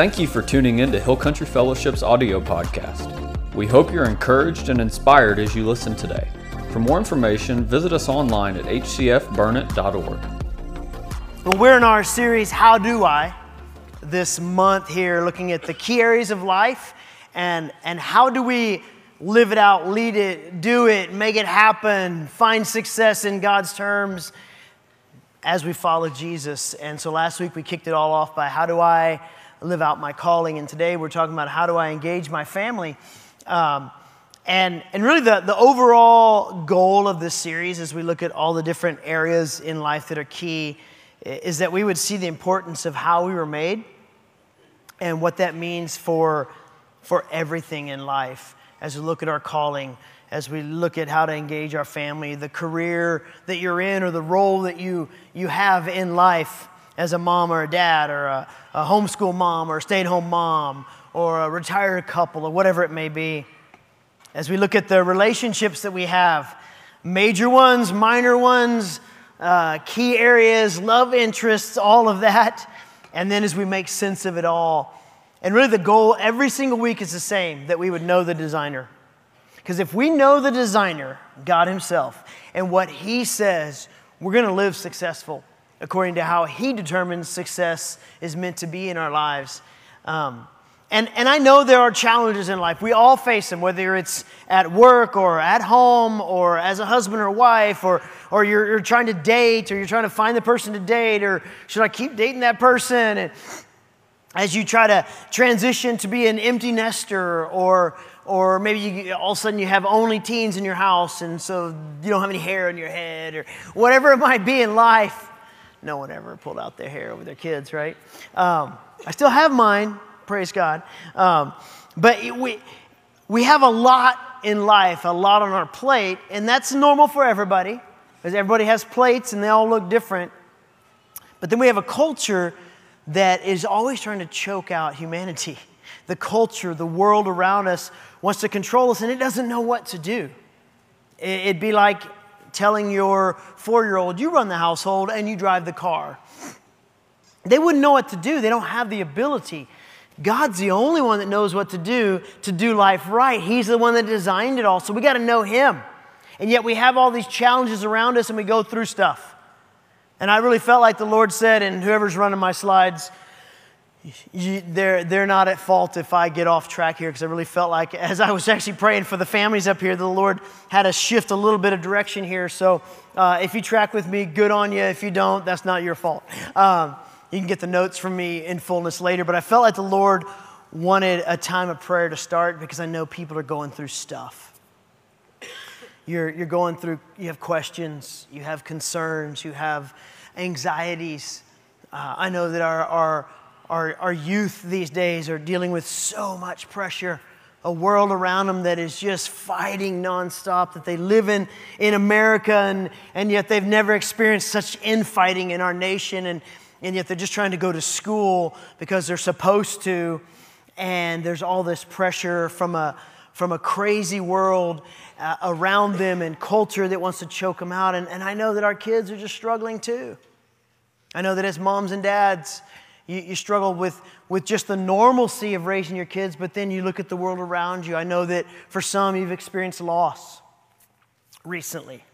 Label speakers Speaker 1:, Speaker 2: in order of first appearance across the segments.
Speaker 1: Thank you for tuning in to Hill Country Fellowship's audio podcast. We hope you're encouraged and inspired as you listen today. For more information, visit us online at hcfburnet.org.
Speaker 2: Well, we're in our series, How Do I? This month here, looking at the key areas of life and, and how do we live it out, lead it, do it, make it happen, find success in God's terms as we follow Jesus. And so last week we kicked it all off by how do I live out my calling? And today we're talking about how do I engage my family? Um, and, and really, the, the overall goal of this series, as we look at all the different areas in life that are key, is that we would see the importance of how we were made and what that means for, for everything in life as we look at our calling, as we look at how to engage our family, the career that you're in, or the role that you, you have in life as a mom or a dad, or a, a homeschool mom, or a stay at home mom, or a retired couple, or whatever it may be. As we look at the relationships that we have, major ones, minor ones, uh, key areas, love interests, all of that. And then as we make sense of it all, and really, the goal every single week is the same that we would know the designer. Because if we know the designer, God Himself, and what He says, we're going to live successful according to how He determines success is meant to be in our lives. Um, and, and I know there are challenges in life. We all face them, whether it's at work or at home or as a husband or wife, or, or you're, you're trying to date or you're trying to find the person to date, or should I keep dating that person? And as you try to transition to be an empty nester or or maybe you, all of a sudden you have only teens in your house and so you don't have any hair on your head or whatever it might be in life no one ever pulled out their hair over their kids right um, i still have mine praise god um, but we, we have a lot in life a lot on our plate and that's normal for everybody because everybody has plates and they all look different but then we have a culture that is always trying to choke out humanity. The culture, the world around us wants to control us and it doesn't know what to do. It'd be like telling your four year old, you run the household and you drive the car. They wouldn't know what to do, they don't have the ability. God's the only one that knows what to do to do life right. He's the one that designed it all, so we got to know Him. And yet we have all these challenges around us and we go through stuff. And I really felt like the Lord said, and whoever's running my slides, you, they're, they're not at fault if I get off track here because I really felt like, as I was actually praying for the families up here, the Lord had us shift a little bit of direction here. So uh, if you track with me, good on you. If you don't, that's not your fault. Um, you can get the notes from me in fullness later. But I felt like the Lord wanted a time of prayer to start because I know people are going through stuff you're, you're going through, you have questions, you have concerns, you have anxieties. Uh, I know that our, our, our, our youth these days are dealing with so much pressure, a world around them that is just fighting nonstop, that they live in, in America, and, and yet they've never experienced such infighting in our nation, and, and yet they're just trying to go to school because they're supposed to, and there's all this pressure from a, from a crazy world uh, around them and culture that wants to choke them out. And, and I know that our kids are just struggling too. I know that as moms and dads, you, you struggle with, with just the normalcy of raising your kids, but then you look at the world around you. I know that for some, you've experienced loss recently.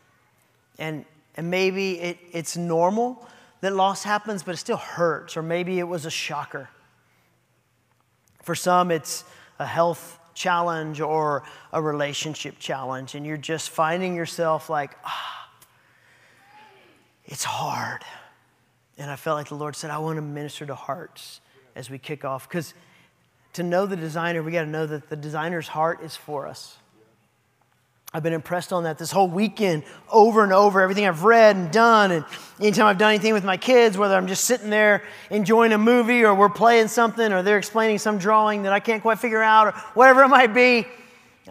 Speaker 2: And, and maybe it, it's normal that loss happens, but it still hurts, or maybe it was a shocker. For some, it's a health challenge or a relationship challenge, and you're just finding yourself like, ah, it's hard. And I felt like the Lord said, I want to minister to hearts as we kick off. Because to know the designer, we got to know that the designer's heart is for us. I've been impressed on that this whole weekend over and over. Everything I've read and done, and anytime I've done anything with my kids, whether I'm just sitting there enjoying a movie or we're playing something or they're explaining some drawing that I can't quite figure out or whatever it might be,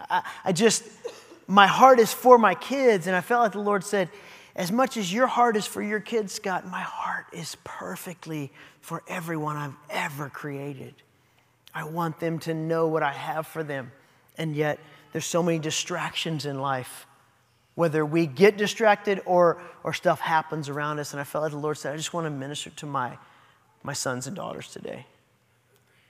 Speaker 2: I, I just, my heart is for my kids. And I felt like the Lord said, as much as your heart is for your kids, Scott, my heart is perfectly for everyone I've ever created. I want them to know what I have for them. And yet, there's so many distractions in life, whether we get distracted or, or stuff happens around us. And I felt like the Lord said, I just want to minister to my, my sons and daughters today.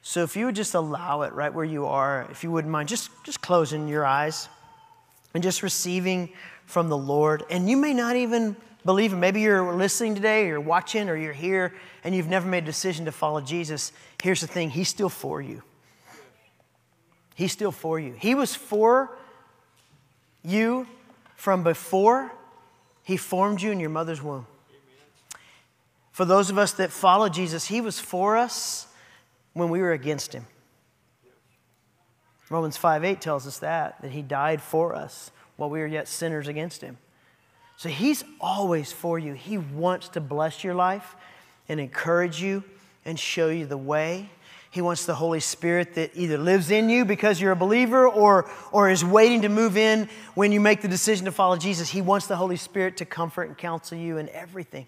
Speaker 2: So if you would just allow it right where you are, if you wouldn't mind, just, just closing your eyes and just receiving from the Lord. And you may not even believe Him. Maybe you're listening today, or you're watching, or you're here, and you've never made a decision to follow Jesus. Here's the thing He's still for you. He's still for you. He was for you from before He formed you in your mother's womb. For those of us that follow Jesus, He was for us when we were against him. Romans 5 8 tells us that, that he died for us while we are yet sinners against him. So he's always for you. He wants to bless your life and encourage you and show you the way. He wants the Holy Spirit that either lives in you because you're a believer or, or is waiting to move in when you make the decision to follow Jesus. He wants the Holy Spirit to comfort and counsel you in everything.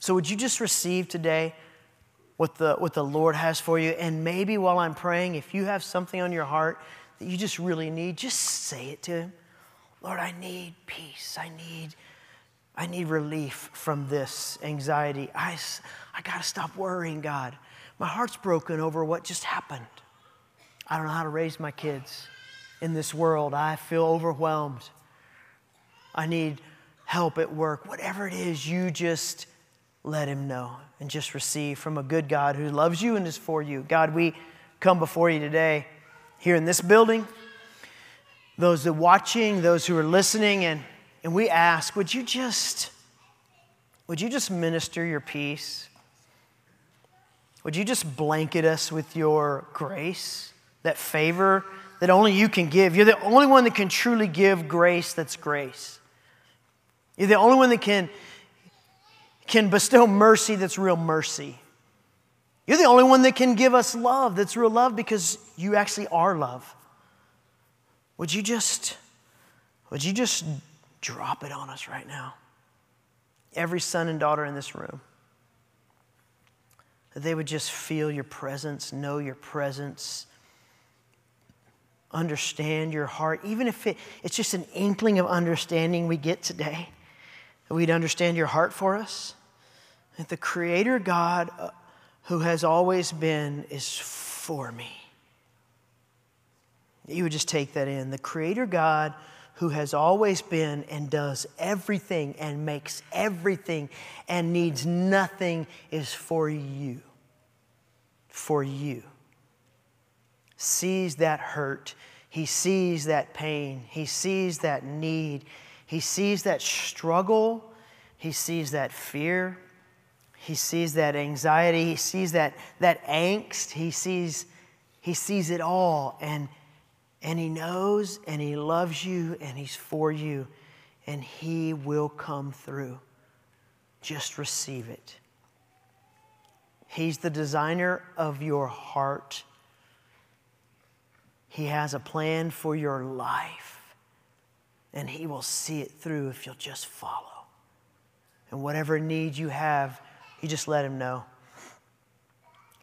Speaker 2: So, would you just receive today what the, what the Lord has for you. And maybe while I'm praying, if you have something on your heart that you just really need, just say it to Him. Lord, I need peace. I need, I need relief from this anxiety. I, I got to stop worrying, God. My heart's broken over what just happened. I don't know how to raise my kids in this world. I feel overwhelmed. I need help at work. Whatever it is, you just let Him know and just receive from a good God who loves you and is for you. God, we come before you today here in this building, those that are watching, those who are listening, and, and we ask, would you just, would you just minister your peace? Would you just blanket us with your grace, that favor that only you can give? You're the only one that can truly give grace that's grace. You're the only one that can can bestow mercy that's real mercy. You're the only one that can give us love that's real love because you actually are love. Would you just would you just drop it on us right now? Every son and daughter in this room. That they would just feel your presence, know your presence, understand your heart, even if it, it's just an inkling of understanding we get today that we'd understand your heart for us. That the Creator God uh, who has always been is for me. You would just take that in. The Creator God who has always been and does everything and makes everything and needs nothing is for you. For you. Sees that hurt. He sees that pain. He sees that need. He sees that struggle, he sees that fear, he sees that anxiety, he sees that, that angst, he sees, he sees it all, and, and he knows and he loves you and he's for you, and he will come through. Just receive it. He's the designer of your heart. He has a plan for your life and He will see it through if you'll just follow. And whatever need you have, you just let Him know.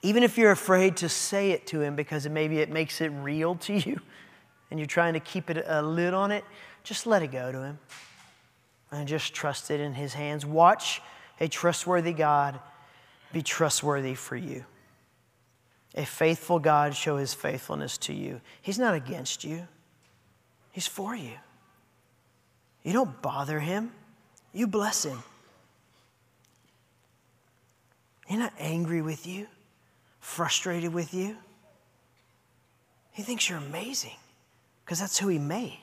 Speaker 2: Even if you're afraid to say it to Him because maybe it makes it real to you and you're trying to keep it a lid on it, just let it go to Him and just trust it in His hands. Watch a trustworthy God be trustworthy for you. A faithful God show His faithfulness to you. He's not against you, He's for you. You don't bother him, you bless him. He's not angry with you, frustrated with you. He thinks you're amazing because that's who he made.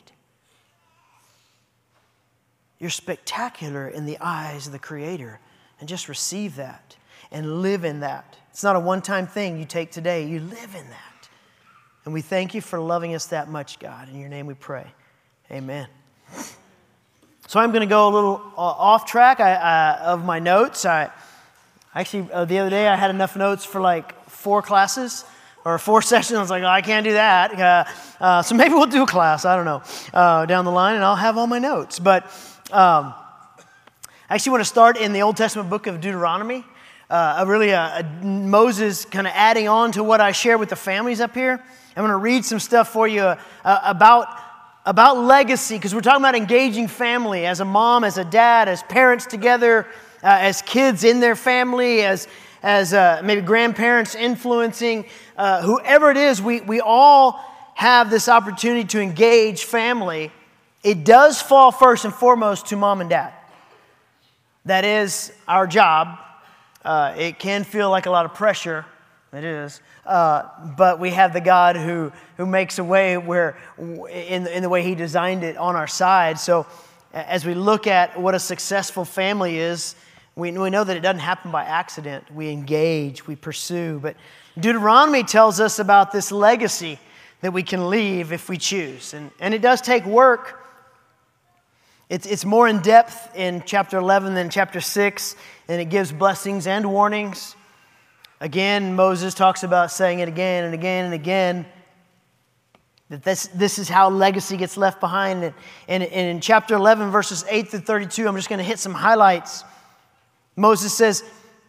Speaker 2: You're spectacular in the eyes of the Creator, and just receive that and live in that. It's not a one time thing you take today, you live in that. And we thank you for loving us that much, God. In your name we pray. Amen. So I'm going to go a little uh, off track I, of my notes. I actually uh, the other day I had enough notes for like four classes or four sessions. I was like, oh, I can't do that. Uh, uh, so maybe we'll do a class. I don't know uh, down the line, and I'll have all my notes. But um, I actually want to start in the Old Testament book of Deuteronomy. Uh, really, Moses kind of adding on to what I share with the families up here. I'm going to read some stuff for you about about legacy, because we're talking about engaging family as a mom, as a dad, as parents together, uh, as kids in their family, as, as uh, maybe grandparents influencing, uh, whoever it is, we, we all have this opportunity to engage family. It does fall first and foremost to mom and dad. That is our job. Uh, it can feel like a lot of pressure. It is. Uh, but we have the God who, who makes a way where, in, in the way He designed it, on our side. So, as we look at what a successful family is, we, we know that it doesn't happen by accident. We engage, we pursue. But Deuteronomy tells us about this legacy that we can leave if we choose. And, and it does take work. It's, it's more in depth in chapter 11 than chapter 6, and it gives blessings and warnings. Again, Moses talks about saying it again and again and again. That this, this is how legacy gets left behind. And, and, and in chapter 11, verses 8 through 32, I'm just going to hit some highlights. Moses says,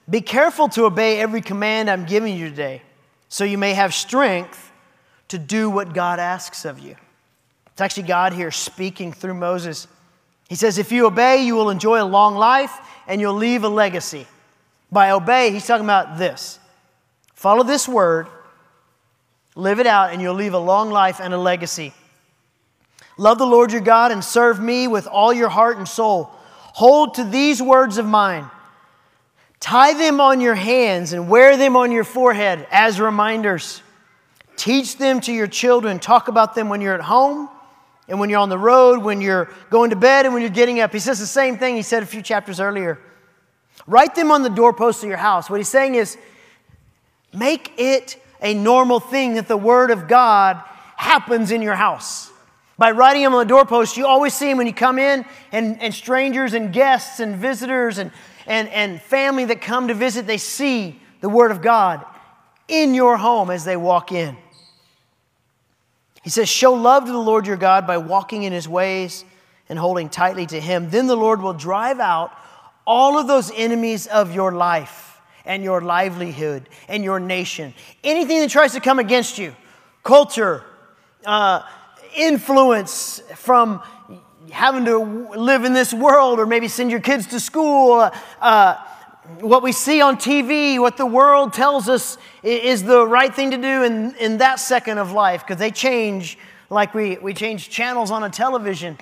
Speaker 2: Be careful to obey every command I'm giving you today, so you may have strength to do what God asks of you. It's actually God here speaking through Moses. He says, If you obey, you will enjoy a long life and you'll leave a legacy. By obey, he's talking about this follow this word, live it out, and you'll leave a long life and a legacy. Love the Lord your God and serve me with all your heart and soul. Hold to these words of mine. Tie them on your hands and wear them on your forehead as reminders. Teach them to your children. Talk about them when you're at home and when you're on the road, when you're going to bed, and when you're getting up. He says the same thing he said a few chapters earlier. Write them on the doorposts of your house. What he's saying is make it a normal thing that the Word of God happens in your house. By writing them on the doorpost, you always see them when you come in, and, and strangers and guests and visitors and, and, and family that come to visit, they see the Word of God in your home as they walk in. He says, Show love to the Lord your God by walking in his ways and holding tightly to him. Then the Lord will drive out all of those enemies of your life and your livelihood and your nation. Anything that tries to come against you, culture, uh, influence from having to live in this world or maybe send your kids to school. Uh, uh what we see on TV, what the world tells us is the right thing to do in, in that second of life, because they change like we, we change channels on a television.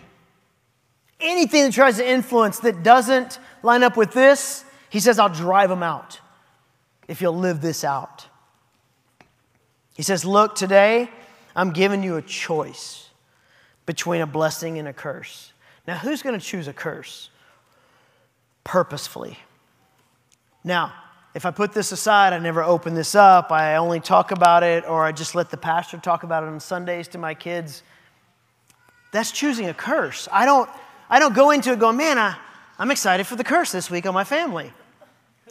Speaker 2: Anything that tries to influence that doesn't line up with this, he says, I'll drive them out if you'll live this out. He says, Look, today I'm giving you a choice between a blessing and a curse. Now, who's going to choose a curse? Purposefully. Now, if I put this aside, I never open this up, I only talk about it, or I just let the pastor talk about it on Sundays to my kids, that's choosing a curse. I don't, I don't go into it going, man, I, I'm excited for the curse this week on my family,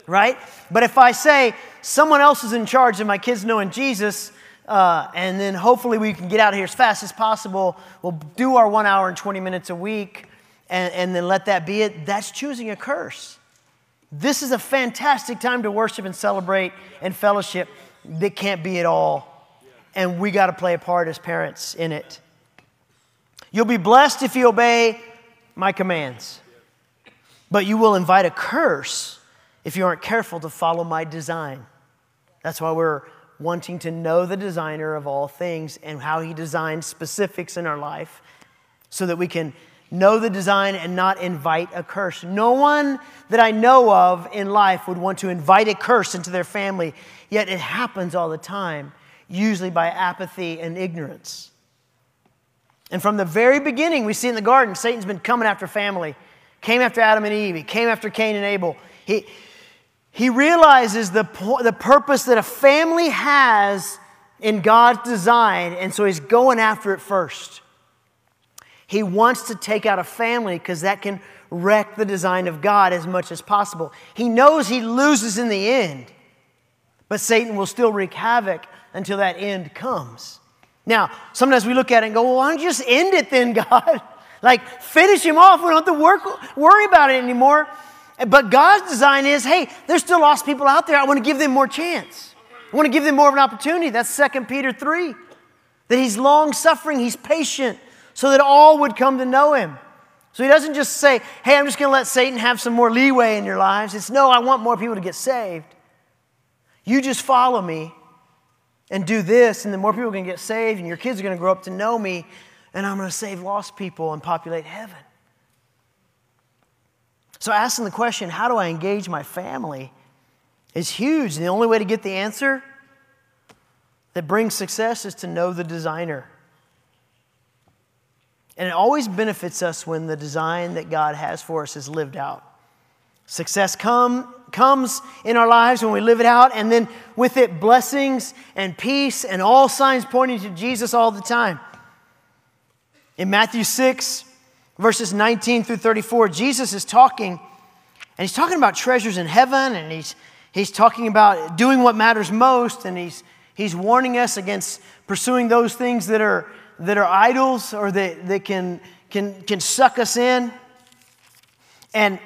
Speaker 2: right? But if I say someone else is in charge and my kids knowing Jesus, uh, and then hopefully we can get out of here as fast as possible, we'll do our one hour and 20 minutes a week, and, and then let that be it, that's choosing a curse. This is a fantastic time to worship and celebrate and fellowship that can't be at all. And we got to play a part as parents in it. You'll be blessed if you obey my commands, but you will invite a curse if you aren't careful to follow my design. That's why we're wanting to know the designer of all things and how he designed specifics in our life so that we can know the design and not invite a curse. No one that I know of in life would want to invite a curse into their family, yet it happens all the time, usually by apathy and ignorance. And from the very beginning, we see in the garden, Satan's been coming after family, came after Adam and Eve, he came after Cain and Abel. He, he realizes the, the purpose that a family has in God's design, and so he's going after it first. He wants to take out a family because that can wreck the design of God as much as possible. He knows he loses in the end, but Satan will still wreak havoc until that end comes. Now, sometimes we look at it and go, well, why don't you just end it then, God? like, finish him off. We don't have to work, worry about it anymore. But God's design is hey, there's still lost people out there. I want to give them more chance. I want to give them more of an opportunity. That's 2 Peter 3. That he's long suffering, he's patient, so that all would come to know him. So he doesn't just say, hey, I'm just going to let Satan have some more leeway in your lives. It's no, I want more people to get saved. You just follow me and do this, and then more people are going to get saved, and your kids are going to grow up to know me, and I'm going to save lost people and populate heaven. So, asking the question, how do I engage my family, is huge. And the only way to get the answer that brings success is to know the designer. And it always benefits us when the design that God has for us is lived out. Success come, comes in our lives when we live it out, and then with it, blessings and peace and all signs pointing to Jesus all the time. In Matthew 6, verses 19 through 34, Jesus is talking, and he's talking about treasures in heaven, and he's, he's talking about doing what matters most, and he's, he's warning us against pursuing those things that are, that are idols or that, that can, can, can suck us in. And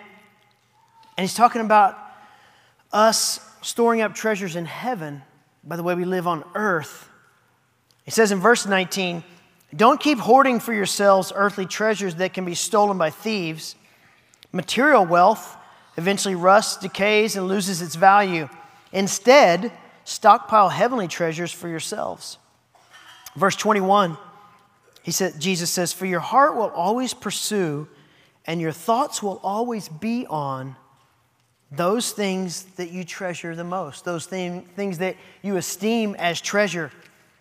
Speaker 2: and he's talking about us storing up treasures in heaven by the way we live on earth. He says in verse 19, Don't keep hoarding for yourselves earthly treasures that can be stolen by thieves. Material wealth eventually rusts, decays, and loses its value. Instead, stockpile heavenly treasures for yourselves. Verse 21, he said, Jesus says, For your heart will always pursue, and your thoughts will always be on those things that you treasure the most, those thing, things that you esteem as treasure.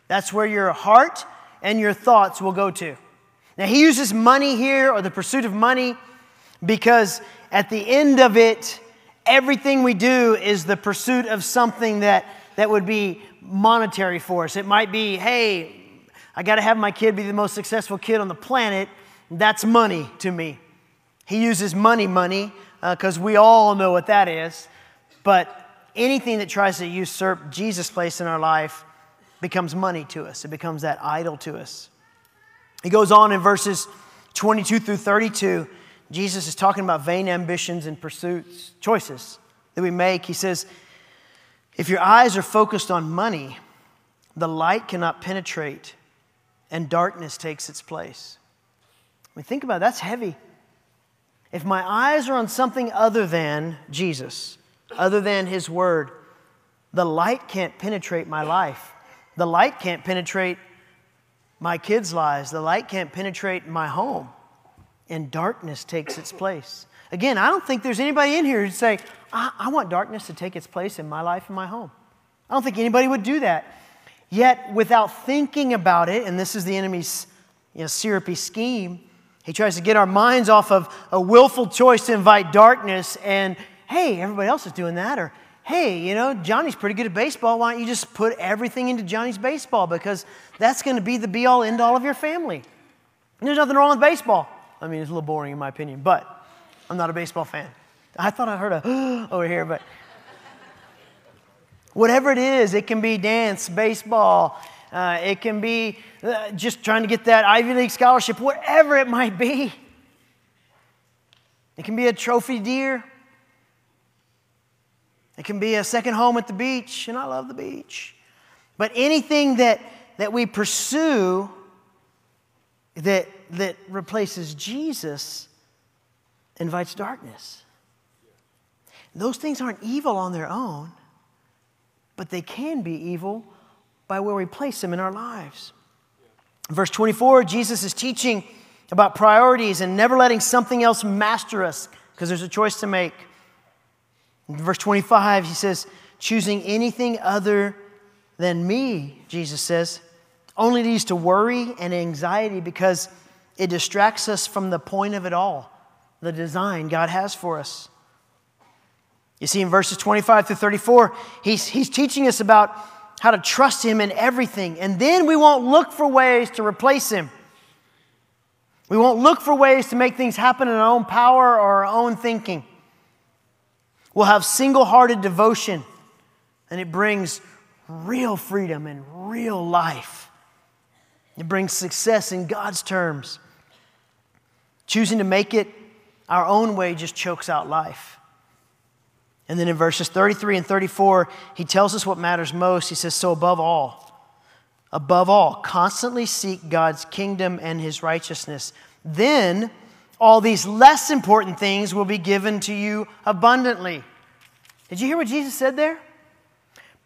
Speaker 2: That's where your heart and your thoughts will go to. Now, he uses money here or the pursuit of money because at the end of it, everything we do is the pursuit of something that, that would be monetary for us. It might be, hey, I got to have my kid be the most successful kid on the planet. That's money to me. He uses money, money because uh, we all know what that is. But anything that tries to usurp Jesus' place in our life becomes money to us, it becomes that idol to us. He goes on in verses 22 through 32. Jesus is talking about vain ambitions and pursuits, choices that we make. He says, If your eyes are focused on money, the light cannot penetrate and darkness takes its place. I mean, think about it, that's heavy. If my eyes are on something other than Jesus, other than His Word, the light can't penetrate my life. The light can't penetrate my kids' lives. The light can't penetrate my home. And darkness takes its place. Again, I don't think there's anybody in here who'd say, I, I want darkness to take its place in my life and my home. I don't think anybody would do that. Yet, without thinking about it, and this is the enemy's you know, syrupy scheme, he tries to get our minds off of a willful choice to invite darkness and, hey, everybody else is doing that. Or, hey, you know, Johnny's pretty good at baseball. Why don't you just put everything into Johnny's baseball? Because that's going to be the be all end all of your family. And there's nothing wrong with baseball. I mean, it's a little boring in my opinion, but I'm not a baseball fan. I thought I heard a over here, but whatever it is, it can be dance, baseball, uh, it can be uh, just trying to get that Ivy League scholarship, whatever it might be. It can be a trophy deer. It can be a second home at the beach, and I love the beach. But anything that, that we pursue that, that replaces Jesus invites darkness. Those things aren't evil on their own, but they can be evil by where we place them in our lives. Verse 24, Jesus is teaching about priorities and never letting something else master us because there's a choice to make. In verse 25, he says, choosing anything other than me, Jesus says, only leads to worry and anxiety because it distracts us from the point of it all, the design God has for us. You see, in verses 25 through 34, he's, he's teaching us about how to trust Him in everything. And then we won't look for ways to replace Him. We won't look for ways to make things happen in our own power or our own thinking. We'll have single hearted devotion, and it brings real freedom and real life. It brings success in God's terms. Choosing to make it our own way just chokes out life. And then in verses 33 and 34, he tells us what matters most. He says, So above all, above all, constantly seek God's kingdom and his righteousness. Then all these less important things will be given to you abundantly. Did you hear what Jesus said there?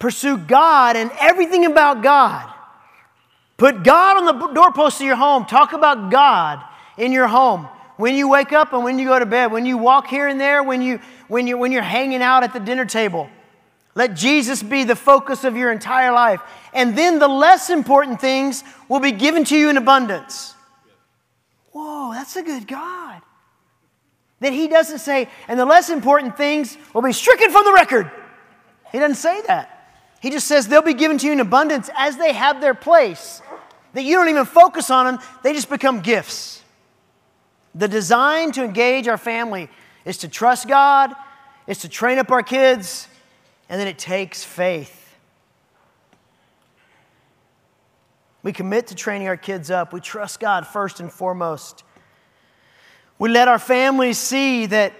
Speaker 2: pursue God and everything about God. Put God on the doorpost of your home. Talk about God in your home. When you wake up and when you go to bed, when you walk here and there, when, you, when, you, when you're hanging out at the dinner table. Let Jesus be the focus of your entire life. And then the less important things will be given to you in abundance. Whoa, that's a good God. That He doesn't say, and the less important things will be stricken from the record. He doesn't say that. He just says they'll be given to you in abundance as they have their place. That you don't even focus on them, they just become gifts. The design to engage our family is to trust God, is to train up our kids, and then it takes faith. We commit to training our kids up. We trust God first and foremost. We let our families see that,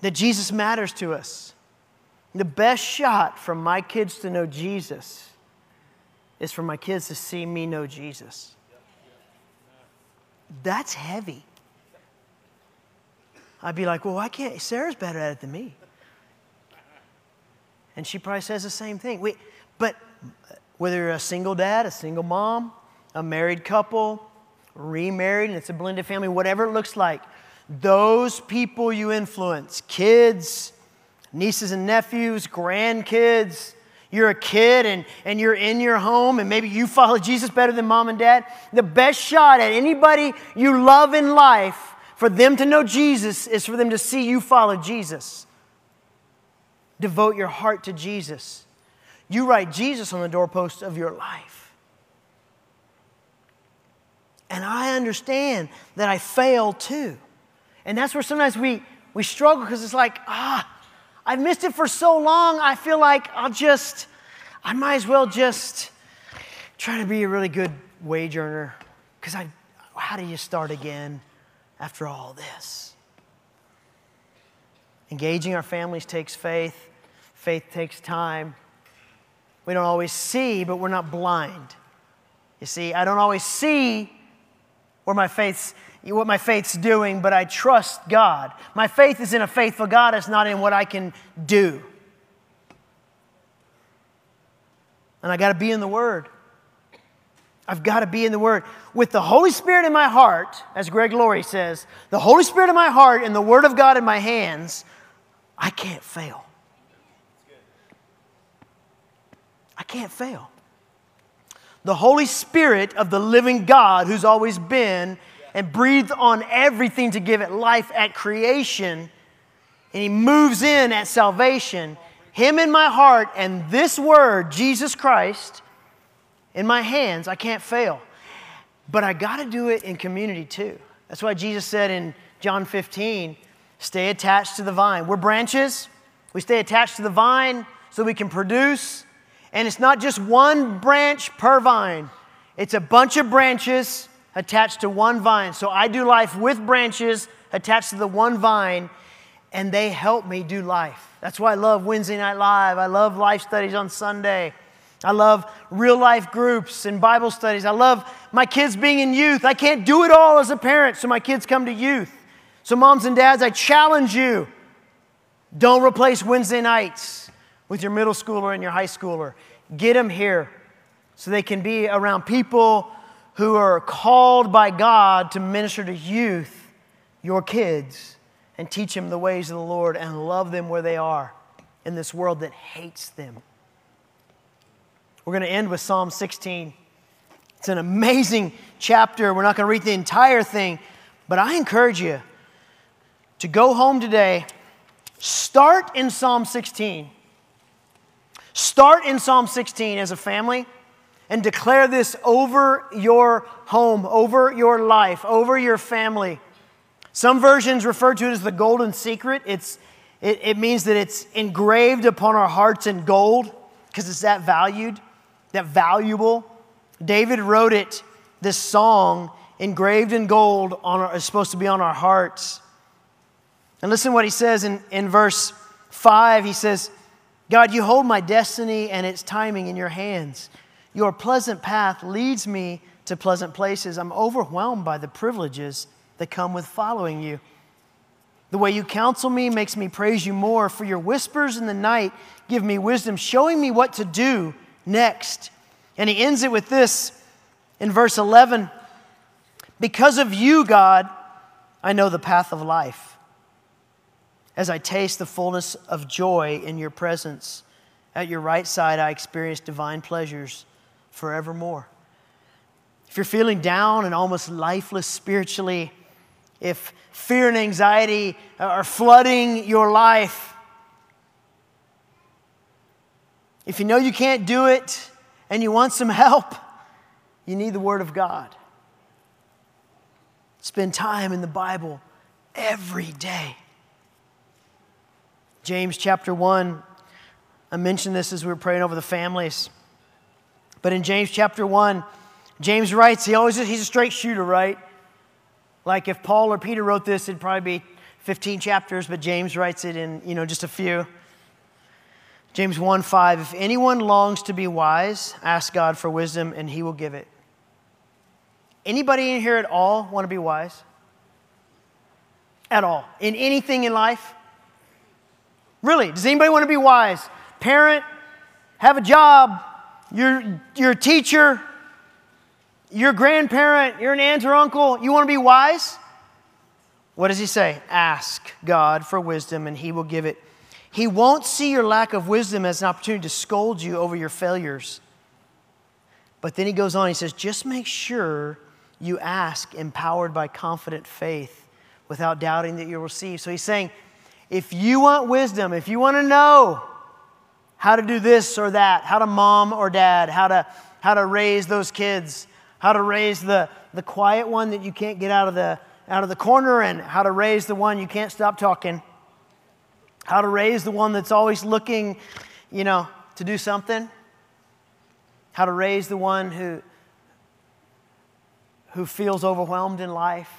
Speaker 2: that Jesus matters to us. The best shot for my kids to know Jesus is for my kids to see me know Jesus. That's heavy. I'd be like, well, why can't Sarah's better at it than me? And she probably says the same thing. We, but whether you're a single dad, a single mom, a married couple, remarried, and it's a blended family, whatever it looks like, those people you influence, kids, nieces and nephews, grandkids, you're a kid and, and you're in your home and maybe you follow Jesus better than mom and dad, the best shot at anybody you love in life for them to know Jesus is for them to see you follow Jesus. Devote your heart to Jesus. You write Jesus on the doorpost of your life. And I understand that I fail too. And that's where sometimes we, we struggle because it's like, ah, I've missed it for so long, I feel like I'll just, I might as well just try to be a really good wage earner because I, how do you start again after all this? Engaging our families takes faith. Faith takes time. We don't always see, but we're not blind. You see, I don't always see where my faith's what my faith's doing, but I trust God. My faith is in a faithful God, it's not in what I can do. And I got to be in the Word. I've got to be in the Word. With the Holy Spirit in my heart, as Greg Laurie says, the Holy Spirit in my heart and the Word of God in my hands, I can't fail. I can't fail. The Holy Spirit of the living God, who's always been and breathed on everything to give it life at creation, and He moves in at salvation. Him in my heart and this word, Jesus Christ, in my hands, I can't fail. But I got to do it in community too. That's why Jesus said in John 15, stay attached to the vine. We're branches, we stay attached to the vine so we can produce and it's not just one branch per vine, it's a bunch of branches attached to one vine. So I do life with branches attached to the one vine, and they help me do life. That's why I love Wednesday Night Live. I love life studies on Sunday. I love real life groups and Bible studies. I love my kids being in youth. I can't do it all as a parent, so my kids come to youth. So, moms and dads, I challenge you don't replace Wednesday nights with your middle schooler and your high schooler. Get them here so they can be around people who are called by God to minister to youth, your kids, and teach them the ways of the Lord and love them where they are in this world that hates them. We're going to end with Psalm 16. It's an amazing chapter. We're not going to read the entire thing, but I encourage you to go home today, start in Psalm 16 Start in Psalm 16 as a family and declare this over your home, over your life, over your family. Some versions refer to it as the golden secret. It's, it, it means that it's engraved upon our hearts in gold because it's that valued, that valuable. David wrote it, this song, engraved in gold, on our, is supposed to be on our hearts. And listen what he says in, in verse 5. He says, God, you hold my destiny and its timing in your hands. Your pleasant path leads me to pleasant places. I'm overwhelmed by the privileges that come with following you. The way you counsel me makes me praise you more, for your whispers in the night give me wisdom, showing me what to do next. And he ends it with this in verse 11 Because of you, God, I know the path of life. As I taste the fullness of joy in your presence, at your right side, I experience divine pleasures forevermore. If you're feeling down and almost lifeless spiritually, if fear and anxiety are flooding your life, if you know you can't do it and you want some help, you need the Word of God. Spend time in the Bible every day. James chapter 1, I mentioned this as we were praying over the families. But in James chapter 1, James writes, he always he's a straight shooter, right? Like if Paul or Peter wrote this, it'd probably be 15 chapters, but James writes it in, you know, just a few. James 1 5, if anyone longs to be wise, ask God for wisdom and he will give it. Anybody in here at all want to be wise? At all. In anything in life? Really, does anybody want to be wise? Parent, have a job, you're, you're a teacher, you're a grandparent, you're an aunt or uncle, you want to be wise? What does he say? Ask God for wisdom and he will give it. He won't see your lack of wisdom as an opportunity to scold you over your failures. But then he goes on, he says, just make sure you ask empowered by confident faith without doubting that you'll receive. So he's saying, if you want wisdom, if you want to know how to do this or that, how to mom or dad, how to, how to raise those kids, how to raise the, the quiet one that you can't get out of the, out of the corner, and how to raise the one you can't stop talking, how to raise the one that's always looking, you know, to do something, how to raise the one who, who feels overwhelmed in life.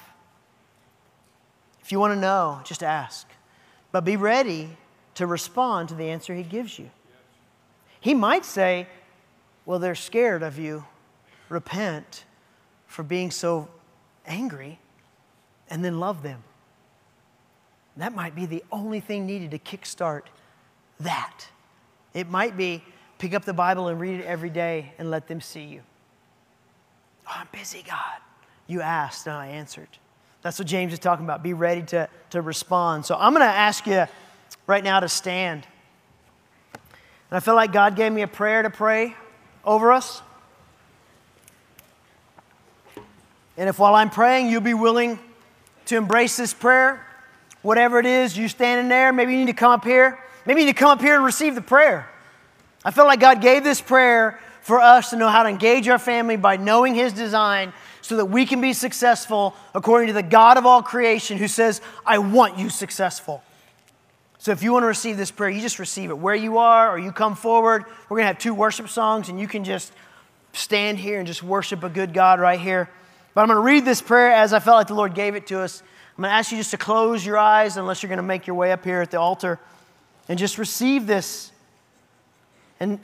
Speaker 2: If you want to know, just ask. But be ready to respond to the answer he gives you. He might say, Well, they're scared of you repent for being so angry, and then love them. That might be the only thing needed to kickstart that. It might be pick up the Bible and read it every day and let them see you. Oh, I'm busy, God. You asked and I answered. That's what James is talking about. Be ready to, to respond. So I'm going to ask you right now to stand. And I feel like God gave me a prayer to pray over us. And if while I'm praying, you'll be willing to embrace this prayer, whatever it is, you standing there, maybe you need to come up here. Maybe you need to come up here and receive the prayer. I feel like God gave this prayer for us to know how to engage our family by knowing His design so that we can be successful according to the God of all creation who says, I want you successful. So if you want to receive this prayer, you just receive it where you are or you come forward. We're going to have two worship songs and you can just stand here and just worship a good God right here. But I'm going to read this prayer as I felt like the Lord gave it to us. I'm going to ask you just to close your eyes unless you're going to make your way up here at the altar and just receive this and,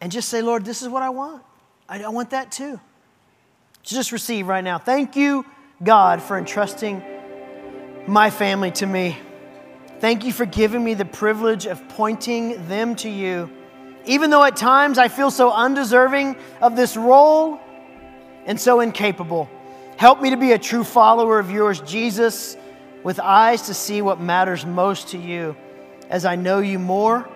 Speaker 2: and just say, Lord, this is what I want. I, I want that too. Just receive right now. Thank you, God, for entrusting my family to me. Thank you for giving me the privilege of pointing them to you. Even though at times I feel so undeserving of this role, and so incapable. Help me to be a true follower of yours, Jesus, with eyes to see what matters most to you. As I know you more,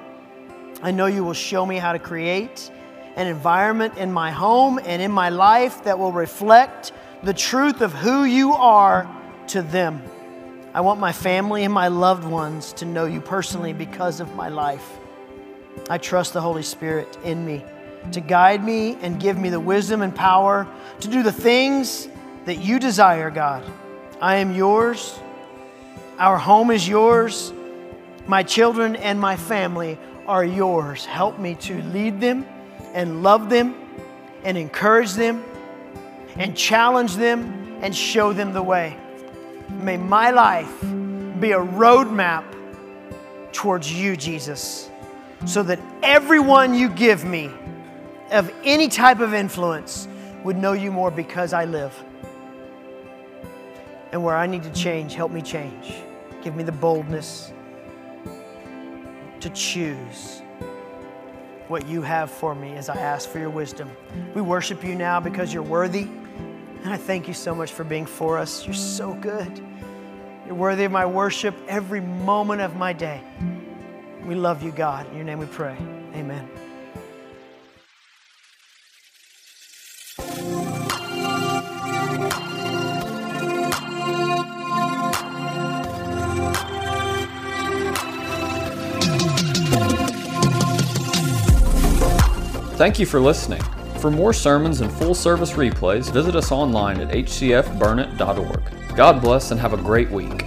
Speaker 2: I know you will show me how to create an environment in my home and in my life that will reflect the truth of who you are to them. I want my family and my loved ones to know you personally because of my life. I trust the Holy Spirit in me to guide me and give me the wisdom and power to do the things that you desire, God. I am yours. Our home is yours. My children and my family are yours. Help me to lead them and love them and encourage them and challenge them and show them the way. May my life be a roadmap towards you, Jesus, so that everyone you give me of any type of influence would know you more because I live. And where I need to change, help me change. Give me the boldness to choose what you have for me as I ask for your wisdom. We worship you now because you're worthy. And I thank you so much for being for us. You're so good. You're worthy of my worship every moment of my day. We love you, God. In your name we pray. Amen.
Speaker 1: Thank you for listening. For more sermons and full service replays, visit us online at hcfburnet.org. God bless and have a great week.